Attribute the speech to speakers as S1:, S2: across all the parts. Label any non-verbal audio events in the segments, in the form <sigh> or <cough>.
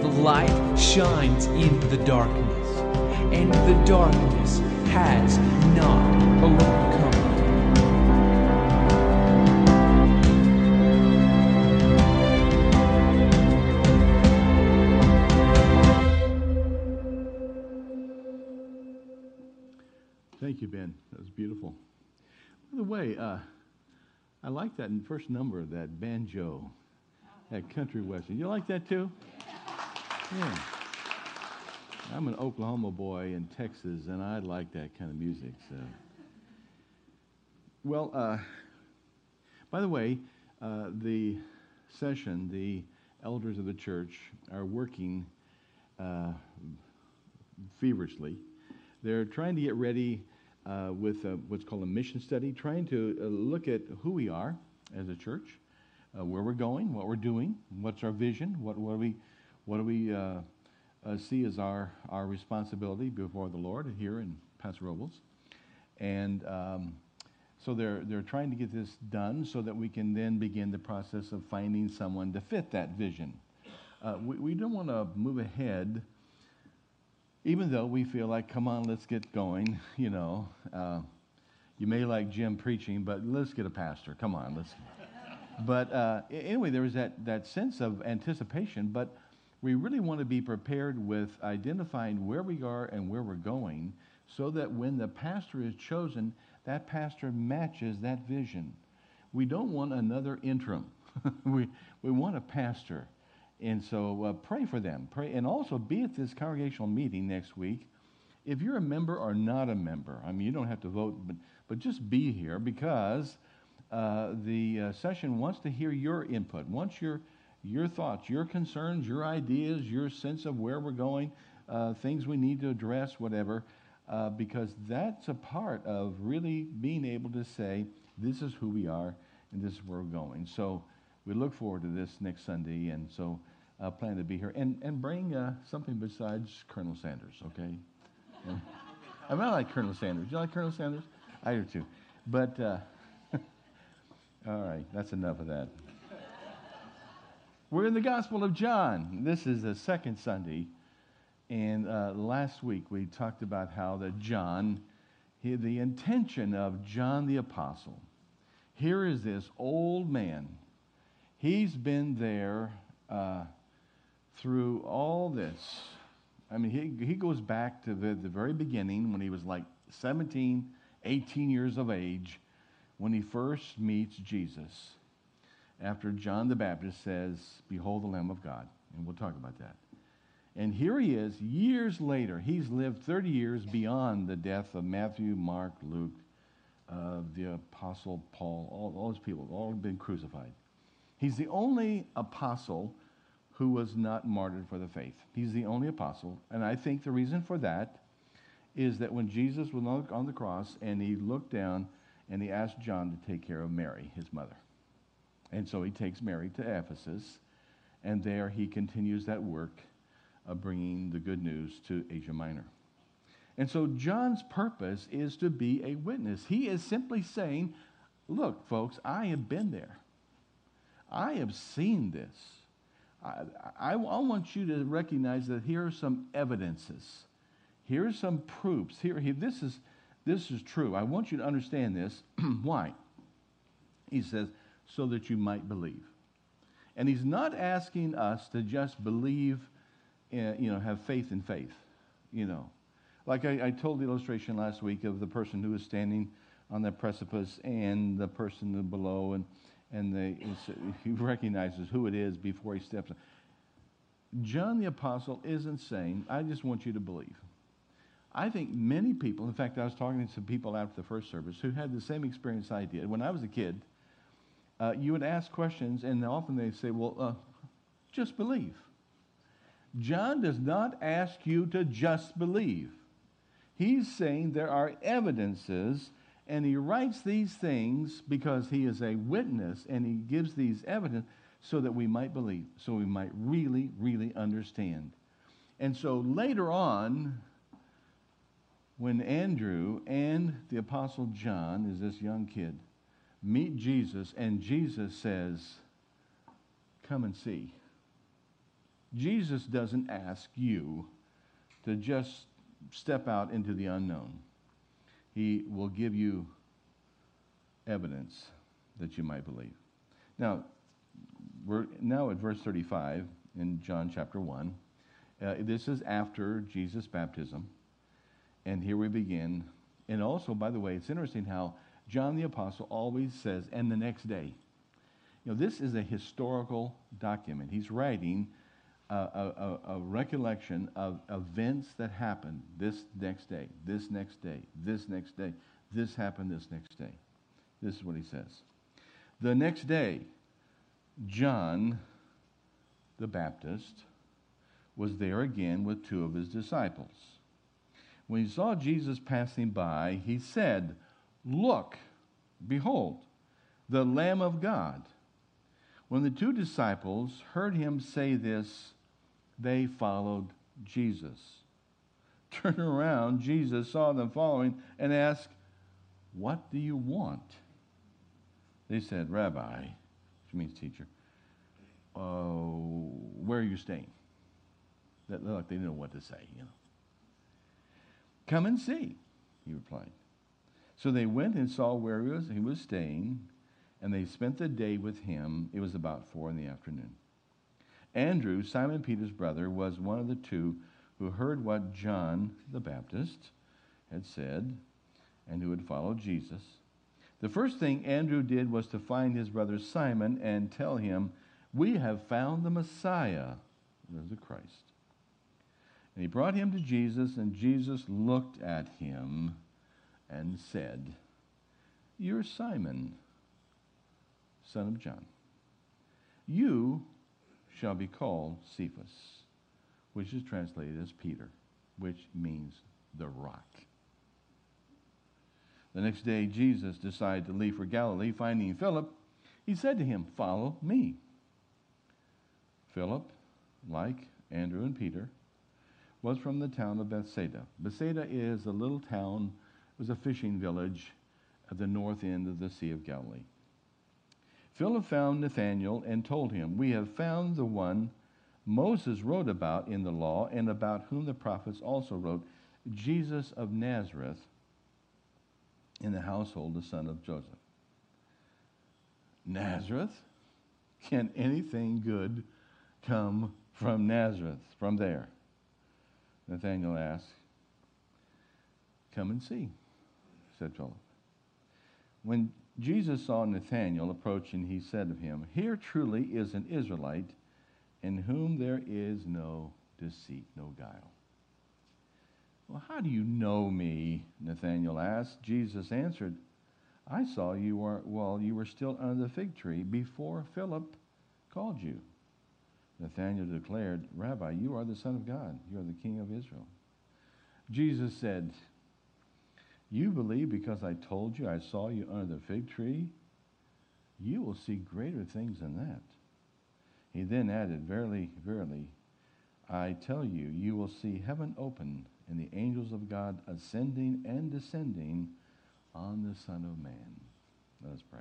S1: The light shines in the darkness, and the darkness has not overcome.
S2: Thank you, Ben. That was beautiful. By the way, uh, I like that first number, that banjo, that country western. You like that too? Yeah. I'm an Oklahoma boy in Texas, and I like that kind of music. So, well, uh, by the way, uh, the session, the elders of the church are working uh, feverishly. They're trying to get ready uh, with uh what's called a mission study, trying to uh, look at who we are as a church, where we're going, what we're doing, what's our vision, what, what do we, what do we uh, uh, see as our, our responsibility before the Lord here in Paso Robles. And um, so they're, they're trying to get this done so that we can then begin the process of finding someone to fit that vision. Uh, we, we don't want to move ahead even though we feel like, come on, let's get going, <laughs> you know. Uh, you may like Jim preaching, but let's get a pastor. Come on, let's. but uh, anyway, there was that, that sense of anticipation, but we really want to be prepared with identifying where we are and where we're going so that when the pastor is chosen, that pastor matches that vision. We don't want another interim. <laughs> we, we want a pastor. And so uh, pray for them. Pray, and also be at this congregational meeting next week. If you're a member or not a member, I mean, you don't have to vote, but, but just be here because uh, the uh, session wants to hear your input, wants your, your thoughts, your concerns, your ideas, your sense of where we're going, uh, things we need to address, whatever, uh, because that's a part of really being able to say, this is who we are and this is where we're going. So we look forward to this next Sunday, and so uh, plan to be here. And, and bring uh, something besides Colonel Sanders, okay? I mean, I like Colonel Sanders. Do you like Colonel Sanders? I do too. But, uh, <laughs> all right, that's enough of that. We're in the Gospel of John. This is the second Sunday. And uh, last week we talked about how that John, he, the intention of John the Apostle. Here is this old man. He's been there uh, through all this. I mean, he, he goes back to the, the very beginning when he was like 17, 18 years of age, when he first meets Jesus. After John the Baptist says, Behold the Lamb of God. And we'll talk about that. And here he is, years later. He's lived 30 years beyond the death of Matthew, Mark, Luke, uh, the Apostle Paul, all, all those people, all been crucified. He's the only apostle who was not martyred for the faith. He's the only apostle. And I think the reason for that is that when Jesus was on the cross and he looked down and he asked John to take care of Mary, his mother. And so he takes Mary to Ephesus, and there he continues that work of bringing the good news to Asia Minor. And so John's purpose is to be a witness. He is simply saying, Look, folks, I have been there. I have seen this. I, I, I, want you to recognize that here are some evidences. Here are some proofs. Here, here, this, is, this is true. I want you to understand this. <clears throat> Why? He says, so that you might believe. And he's not asking us to just believe, in, you know, have faith in faith, you know. Like I, I told the illustration last week of the person who was standing on that precipice and the person below, and and the, he recognizes who it is before he steps. John the Apostle isn't saying, I just want you to believe. I think many people, in fact, I was talking to some people after the first service who had the same experience I did. When I was a kid, uh, you would ask questions, and often they'd say, Well, uh, just believe. John does not ask you to just believe. He's saying there are evidences, and he writes these things because he is a witness, and he gives these evidence so that we might believe, so we might really, really understand. And so later on, when Andrew and the Apostle John, is this young kid, meet Jesus, and Jesus says, Come and see. Jesus doesn't ask you to just step out into the unknown. He will give you evidence that you might believe. Now, we're now at verse 35 in John chapter 1. Uh, this is after Jesus' baptism. And here we begin. And also, by the way, it's interesting how John the Apostle always says, and the next day. You know, this is a historical document. He's writing a, a, a, recollection of events that happened this next day, this next day, this next day, this happened this next day. This is what he says. The next day, John the Baptist was there again with two of his disciples. When he saw Jesus passing by, he said, Look, behold, the Lamb of God. When the two disciples heard him say this, they followed Jesus. <laughs> Turn around, Jesus saw them following and asked, What do you want? They said, Rabbi, which means teacher, uh, where are you staying? That look, they didn't know what to say, you know. Come and see, he replied. So they went and saw where he was, he was staying, and they spent the day with him. It was about four in the afternoon. Andrew, Simon Peter's brother, was one of the two who heard what John the Baptist had said and who had followed Jesus. The first thing Andrew did was to find his brother Simon and tell him, We have found the Messiah, the Christ. And he brought him to Jesus, and Jesus looked at him and said, You're Simon, son of John. You shall be called Cephas, which is translated as Peter, which means the rock. The next day, Jesus decided to leave for Galilee. Finding Philip, he said to him, Follow me. Philip, like Andrew and Peter, was from the town of Bethsaida. Bethsaida is a little town, was a fishing village at the north end of the Sea of Galilee. Philip found Nathanael and told him, We have found the one Moses wrote about in the law and about whom the prophets also wrote, Jesus of Nazareth in the household, the son of Joseph. Nazareth? Can anything good come from Nazareth, from there? Nathanael asked. Come and see, said Philip. When Jesus saw Nathanael approaching, he said of him, Here truly is an Israelite in whom there is no deceit, no guile. Well, how do you know me? Nathanael asked. Jesus answered, I saw you while you were still under the fig tree before Philip called you. Nathanael declared, Rabbi, you are the Son of God. You are the King of Israel. Jesus said, You believe because I told you I saw you under the fig tree? You will see greater things than that. He then added, Verily, verily, I tell you, you will see heaven open and the angels of God ascending and descending on the Son of Man. Let us pray.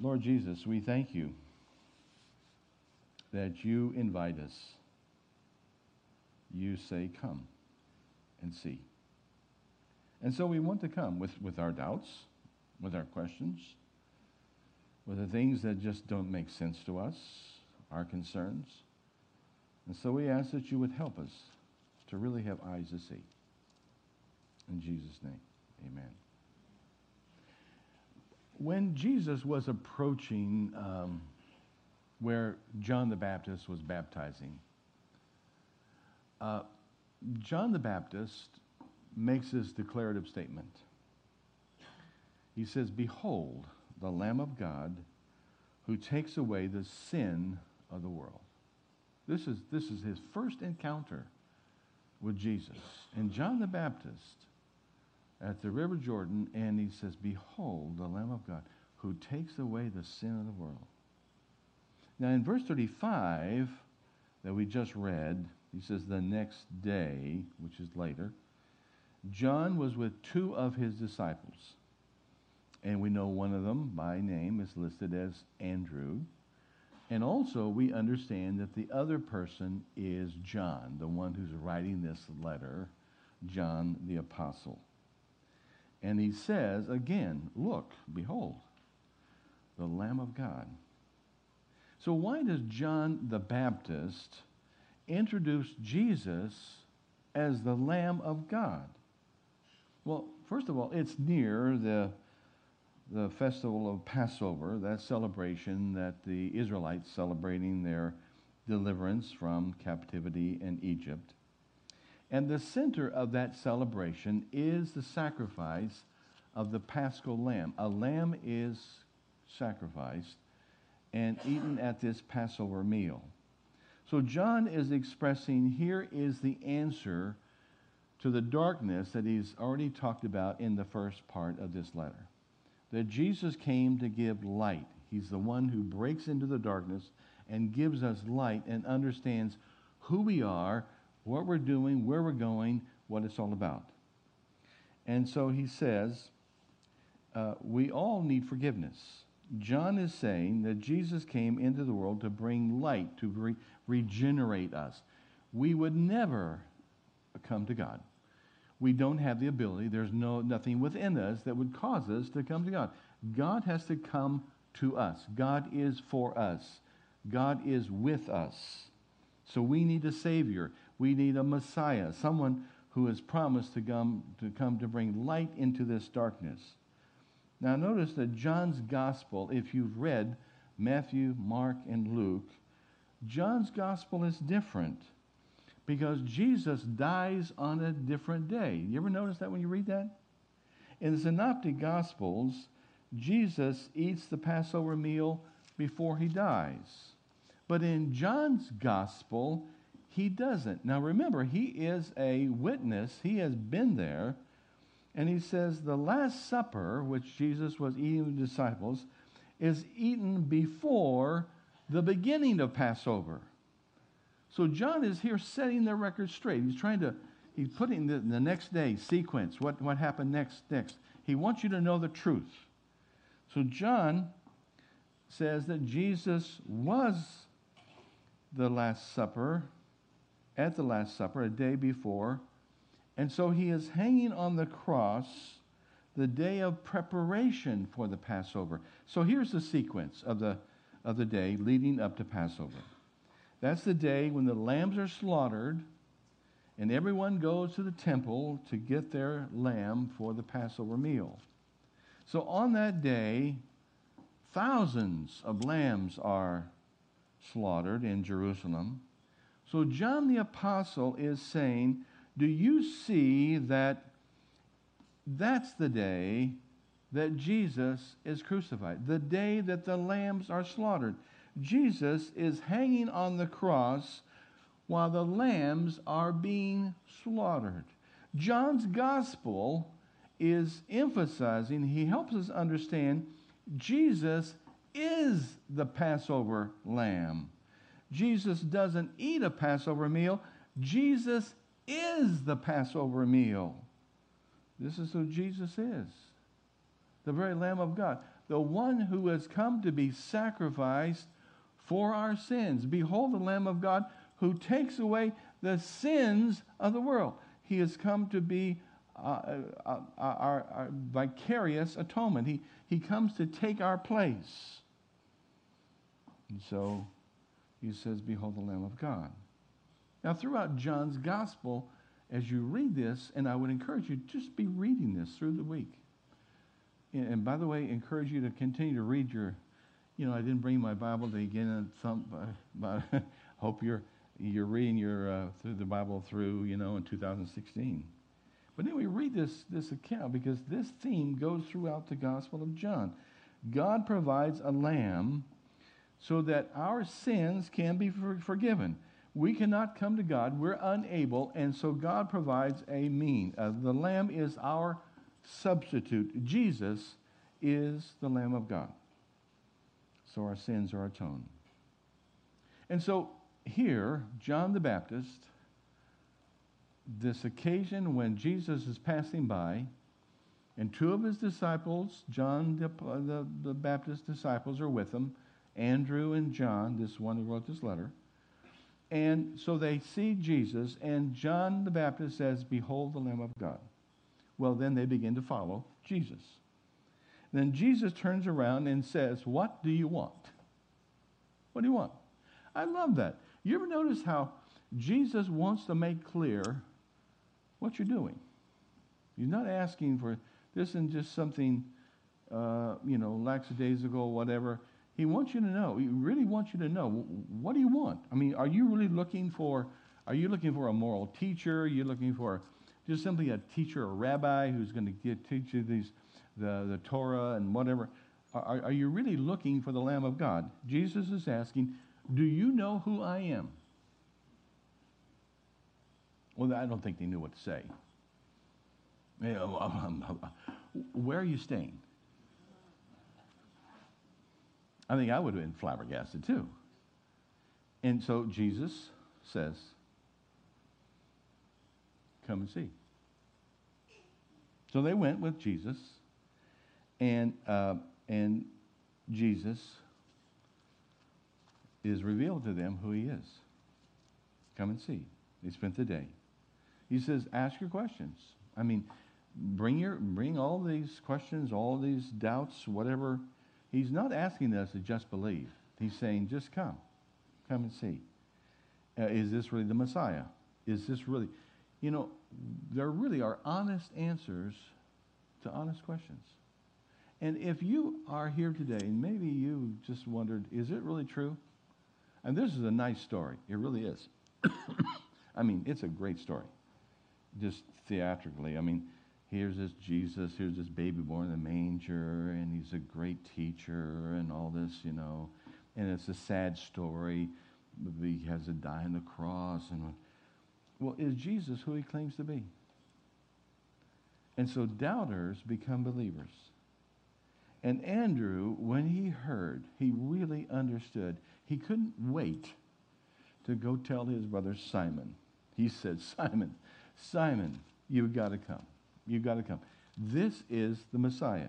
S2: Lord Jesus, we thank you that you invite us. You say, Come and see. And so we want to come with, with our doubts, with our questions, with the things that just don't make sense to us, our concerns. And so we ask that you would help us to really have eyes to see. In Jesus' name, amen. When Jesus was approaching um, where John the Baptist was baptizing, uh, John the Baptist makes this declarative statement. He says, Behold, the Lamb of God who takes away the sin of the world. This is, this is his first encounter with Jesus. And John the Baptist at the River Jordan, and he says, Behold, the Lamb of God who takes away the sin of the world. Now, in verse 35 that we just read, he says, The next day, which is later, John was with two of his disciples. And we know one of them by name is listed as Andrew. And also, we understand that the other person is John, the one who's writing this letter, John the Apostle. And he says, again, look, behold, the Lamb of God. So, why does John the Baptist introduce Jesus as the Lamb of God? Well, first of all, it's near the the festival of Passover, that celebration that the Israelites celebrating their deliverance from captivity in Egypt. And the center of that celebration is the sacrifice of the paschal lamb. A lamb is sacrificed and eaten at this Passover meal. So John is expressing here is the answer to the darkness that he's already talked about in the first part of this letter that Jesus came to give light. He's the one who breaks into the darkness and gives us light and understands who we are, what we're doing, where we're going, what it's all about. And so he says, uh, we all need forgiveness. John is saying that Jesus came into the world to bring light, to re- regenerate us. We would never come to God we don't have the ability. There's no, nothing within us that would cause us to come to God. God has to come to us. God is for us. God is with us. So we need a Savior. We need a Messiah, someone who has promised to come to, come to bring light into this darkness. Now, notice that John's gospel, if you've read Matthew, Mark, and Luke, John's gospel is different because Jesus dies on a different day. You ever notice that when you read that? In the Synoptic Gospels, Jesus eats the Passover meal before he dies. But in John's Gospel, he doesn't. Now remember, he is a witness, he has been there. And he says the Last Supper, which Jesus was eating with the disciples, is eaten before the beginning of Passover. So John is here setting the record straight. He's trying to, he's putting the, the next day sequence, what, what happened next, next. He wants you to know the truth. So John says that Jesus was the Last Supper, at the Last Supper, a day before. And so he is hanging on the cross the day of preparation for the Passover. So here's the sequence of the, of the day leading up to Passover. That's the day when the lambs are slaughtered and everyone goes to the temple to get their lamb for the Passover meal. So on that day, thousands of lambs are slaughtered in Jerusalem. So John the Apostle is saying, Do you see that that's the day that Jesus is crucified? The day that the lambs are slaughtered. Jesus is hanging on the cross while the lambs are being slaughtered. John's gospel is emphasizing, he helps us understand Jesus is the Passover lamb. Jesus doesn't eat a Passover meal, Jesus is the Passover meal. This is who Jesus is the very Lamb of God, the one who has come to be sacrificed for our sins. Behold the Lamb of God who takes away the sins of the world. He has come to be uh, uh, uh, our, our, vicarious atonement. He, he comes to take our place. And so he says, Behold the Lamb of God. Now, throughout John's gospel, as you read this, and I would encourage you just be reading this through the week. And by the way, encourage you to continue to read your you know, I didn't bring my Bible to again. Some, <laughs> but hope you're you're reading your uh, through the Bible through you know in 2016. But then we read this this account because this theme goes throughout the Gospel of John. God provides a lamb so that our sins can be for, forgiven. We cannot come to God. We're unable, and so God provides a mean. Uh, the Lamb is our substitute. Jesus is the Lamb of God. So our sins are atoned. And so here, John the Baptist, this occasion when Jesus is passing by, and two of his disciples, John the, the, the Baptist disciples, are with him Andrew and John, this one who wrote this letter. And so they see Jesus, and John the Baptist says, Behold the Lamb of God. Well, then they begin to follow Jesus. Then Jesus turns around and says, What do you want? What do you want? I love that. You ever notice how Jesus wants to make clear what you're doing? He's not asking for this isn't just something, uh, you know, lackadaisical, whatever. He wants you to know. He really wants you to know. What do you want? I mean, are you really looking for? Are you looking for a moral teacher? Are you looking for just simply a teacher, a rabbi who's going to teach you these, the, the Torah and whatever? Are, are you really looking for the Lamb of God? Jesus is asking, Do you know who I am? Well, I don't think they knew what to say. <laughs> Where are you staying? I think I would have been flabbergasted too. And so Jesus says, Come and see. So they went with Jesus, and, uh, and Jesus is revealed to them who he is. Come and see. They spent the day. He says, Ask your questions. I mean, bring, your, bring all these questions, all these doubts, whatever He's not asking us to just believe. He's saying, just come. Come and see. Uh, is this really the Messiah? Is this really, you know, there really are honest answers to honest questions. And if you are here today and maybe you just wondered, is it really true? And this is a nice story. It really is. <coughs> I mean, it's a great story, just theatrically. I mean, here's this Jesus, here's this baby born in the manger, and he's a great teacher, and all this, you know. And it's a sad story. He has to die on the cross. And well, is Jesus who he claims to be? And so doubters become believers. And Andrew, when he heard, he really understood. He couldn't wait to go tell his brother Simon. He said, Simon, Simon, you've got to come. You've got to come. This is the Messiah.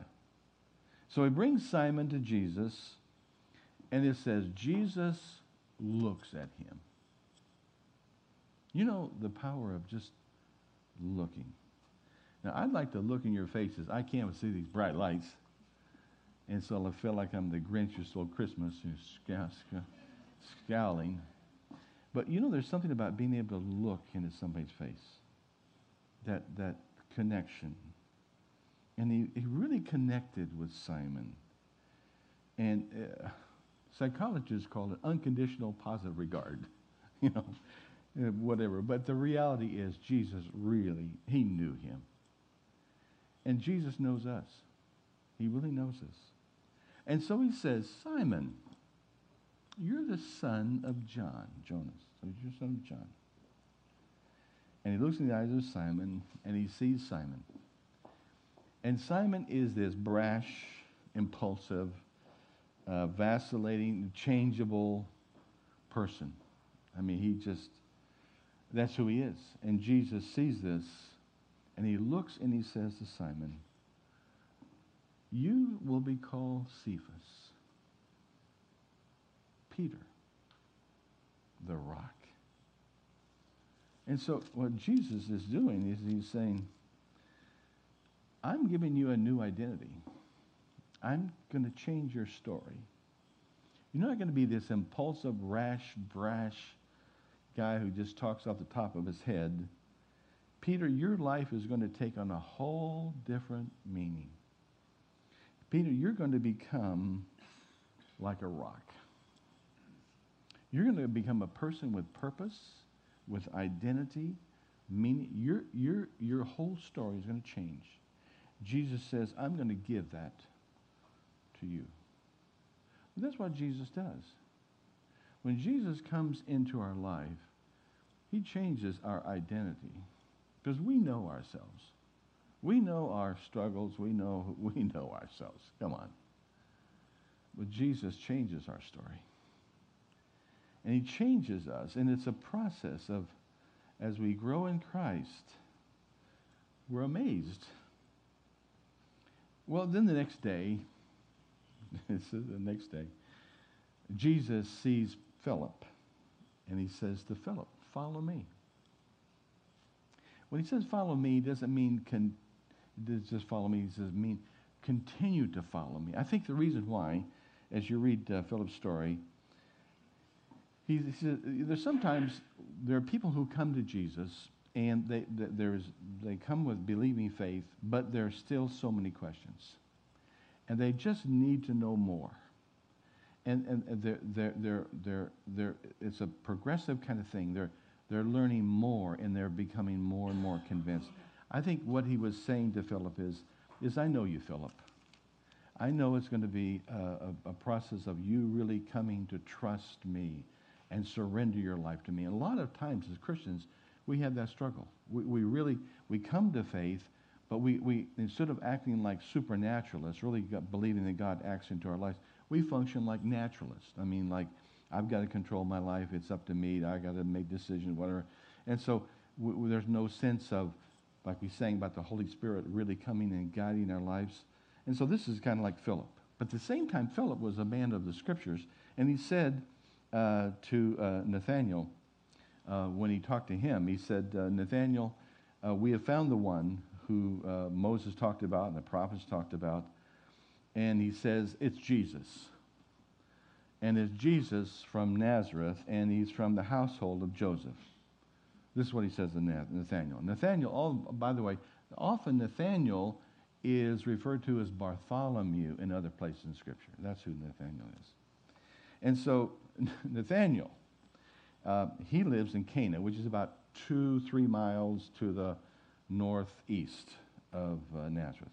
S2: So he brings Simon to Jesus, and it says, Jesus looks at him. You know the power of just looking. Now, I'd like to look in your faces. I can't see these bright lights. And so I feel like I'm the Grinch who stole Christmas, who's scowling. But you know, there's something about being able to look into somebody's face that, that connection. And he, he really connected with Simon. And uh, psychologists call it unconditional positive regard, <laughs> you know, uh, whatever. But the reality is, Jesus really, he knew him. And Jesus knows us. He really knows us. And so he says, Simon, you're the son of John, Jonas. So you're the son of John. And he looks in the eyes of Simon and he sees Simon. And Simon is this brash, impulsive, uh, vacillating, changeable person. I mean, he just, that's who he is. And Jesus sees this and he looks and he says to Simon, You will be called Cephas, Peter, the rock. And so, what Jesus is doing is he's saying, I'm giving you a new identity. I'm going to change your story. You're not going to be this impulsive, rash, brash guy who just talks off the top of his head. Peter, your life is going to take on a whole different meaning. Peter, you're going to become like a rock. You're going to become a person with purpose with identity, meaning your, your, your whole story is going to change. Jesus says, I'm going to give that to you. that's what Jesus does. When Jesus comes into our life, He changes our identity because we know ourselves. We know our struggles. We know <laughs> we know ourselves. Come on. But Jesus changes our story. And he changes us. And it's a process of, as we grow in Christ, we're amazed. Well, then the next day, <laughs> this is the next day, Jesus sees Philip and he says to Philip, Follow me. When he says follow me, doesn't mean con- just follow me. He says mean continue to follow me. I think the reason why, as you read uh, Philip's story, he, he says there's sometimes there are people who come to Jesus and they, there's, they come with believing faith, but there's still so many questions. And they just need to know more and, and they're, they're, they're, they're, they're, it's a progressive kind of thing. They're, they're learning more and they're becoming more and more convinced. I think what he was saying to Philip is, is I know you, Philip. I know it's going to be a, a, process of you really coming to trust me and surrender your life to me. And a lot of times as Christians, we have that struggle. We, we really, we come to faith, but we, we, instead of acting like supernaturalists, really believing that God acts into our lives, we function like naturalists. I mean, like, I've got to control my life. It's up to me. I got to make decisions, whatever. And so w- there's no sense of, like we sang about the Holy Spirit really coming and guiding our lives. And so this is kind of like Philip. But at the same time, Philip was a man of the scriptures. And he said uh, to uh, Nathanael, uh, when he talked to him, he said, uh, Nathanael, uh, we have found the one who uh, Moses talked about and the prophets talked about and he says it's Jesus. And it's Jesus from Nazareth, and he's from the household of Joseph. This is what he says to Nathaniel. Nathaniel, all, by the way, often Nathaniel is referred to as Bartholomew in other places in Scripture. That's who Nathaniel is. And so, <laughs> Nathaniel, uh, he lives in Cana, which is about two, three miles to the northeast of uh, Nazareth.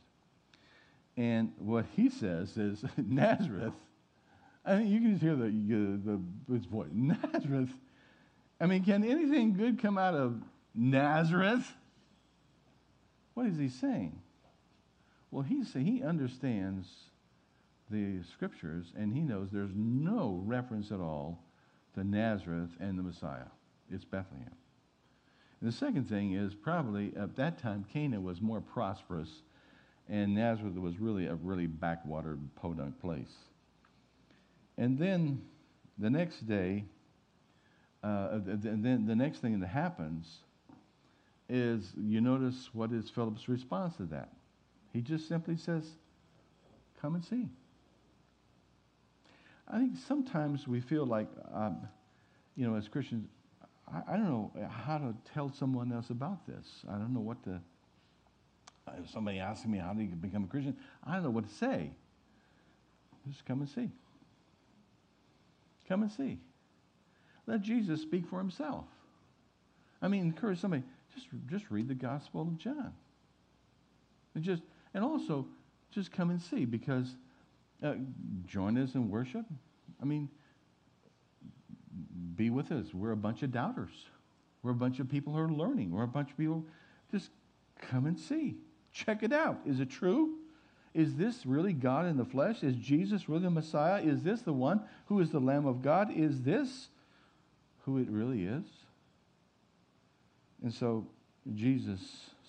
S2: And what he says is <laughs> Nazareth. I mean, you can just hear the, the, the his voice. <laughs> Nazareth. I mean, can anything good come out of Nazareth? What is he saying? Well, he's he understands the scriptures and he knows there's no reference at all to Nazareth and the Messiah. It's Bethlehem. And the second thing is probably at that time Cana was more prosperous and Nazareth was really a really backwater podunk place. And then the next day, uh, then the next thing that happens is you notice what is Philip's response to that. He just simply says, "Come and see." I think sometimes we feel like, um, you know, as Christians, I, I don't know how to tell someone else about this. I don't know what to if somebody asks me how do you become a Christian, I don't know what to say. Just come and see. Come and see. Let Jesus speak for himself. I mean, encourage somebody, just, just read the Gospel of John. And just and also just come and see because uh, join us in worship. I mean, be with us. We're a bunch of doubters. We're a bunch of people who are learning. We're a bunch of people. Just come and see. Check it out. Is it true? Is this really God in the flesh? Is Jesus really the Messiah? Is this the one who is the Lamb of God? Is this who it really is? And so Jesus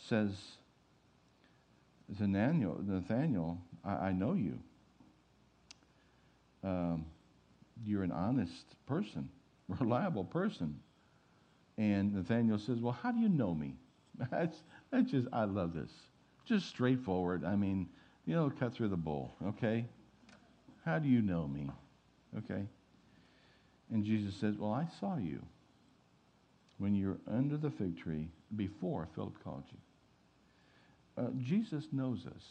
S2: says to Nathaniel, Nathaniel I, I know you. Um, you're an honest person, <laughs> reliable person. And Nathaniel says, Well, how do you know me? <laughs> That's, that's just, I love this. Just straightforward. I mean, you know, cut through the bull, okay? How do you know me? Okay? And Jesus says, Well, I saw you when you were under the fig tree before Philip called you. Uh, Jesus knows us.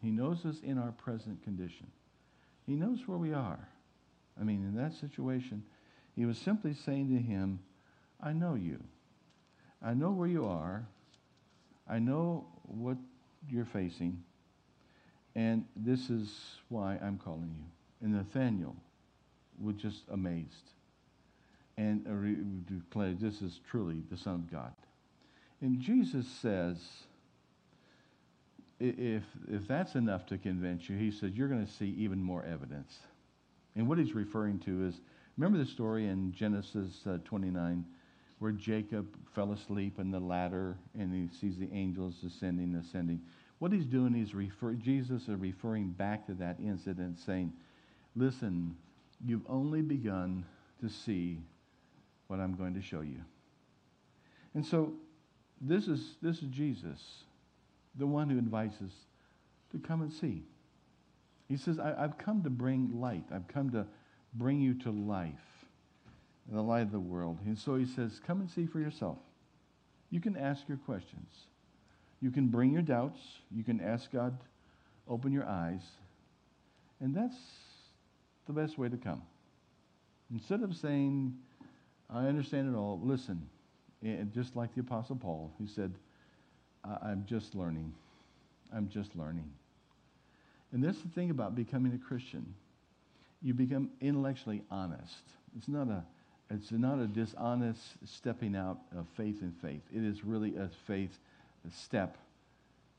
S2: He knows us in our present condition. He knows where we are. I mean, in that situation, he was simply saying to him, I know you. I know where you are. I know what you're facing, and this is why I'm calling you. And Nathaniel was just amazed. and uh, re- declare this is truly the Son of God. And Jesus says, if, if that's enough to convince you, he says, you're going to see even more evidence. And what he's referring to is remember the story in Genesis uh, 29 where Jacob fell asleep in the ladder and he sees the angels ascending, ascending. What he's doing, he's refer, Jesus is referring back to that incident, saying, Listen, you've only begun to see what I'm going to show you. And so this is, this is Jesus, the one who invites us to come and see. He says, I, have come to bring light. I've come to bring you to life, the light of the world. And so he says, Come and see for yourself. You can ask your questions. You can bring your doubts. You can ask God, open your eyes. And that's the best way to come. Instead of saying, I understand it all, listen. And just like the Apostle Paul, he said, I'm just learning. I'm just learning. And that's the thing about becoming a Christian. You become intellectually honest. It's not a, it's not a dishonest stepping out of faith in faith. It is really a faith step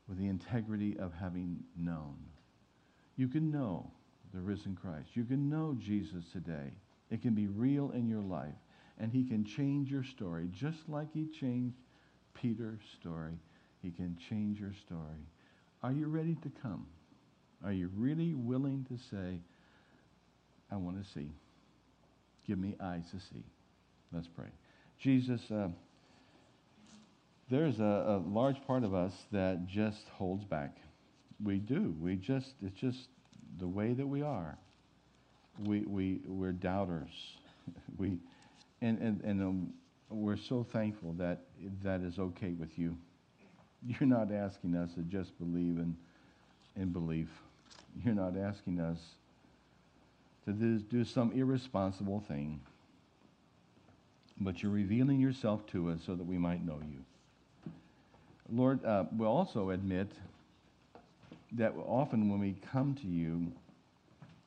S2: with the integrity of having known. You can know the risen Christ. You can know Jesus today. It can be real in your life. And he can change your story just like he changed Peter's story. He can change your story. Are you ready to come? Are you really willing to say, I want to see? Give me eyes to see. Let's pray. Jesus, uh, there's a, a large part of us that just holds back. We do. We just, it's just the way that we are. We, we, we're doubters. <laughs> we, and and, and um, we're so thankful that that is okay with you. <laughs> You're not asking us to just believe in, in belief. You're not asking us to do, some irresponsible thing. But you're revealing yourself to us so that we might know you. Lord, uh, we also admit that often when we come to you,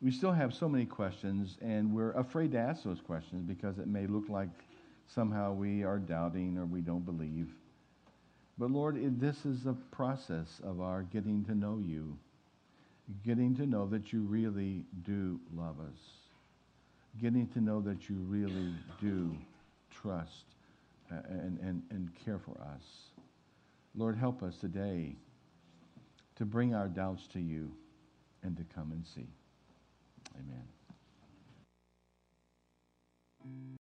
S2: we still have so many questions, and we're afraid to ask those questions because it may look like somehow we are doubting or we don't believe. But Lord, this is a process of our getting to know you, getting to know that you really do love us, getting to know that you really do trust uh, and, and, and care for us. Lord, help us today to bring our doubts to you and to come and see. Amen.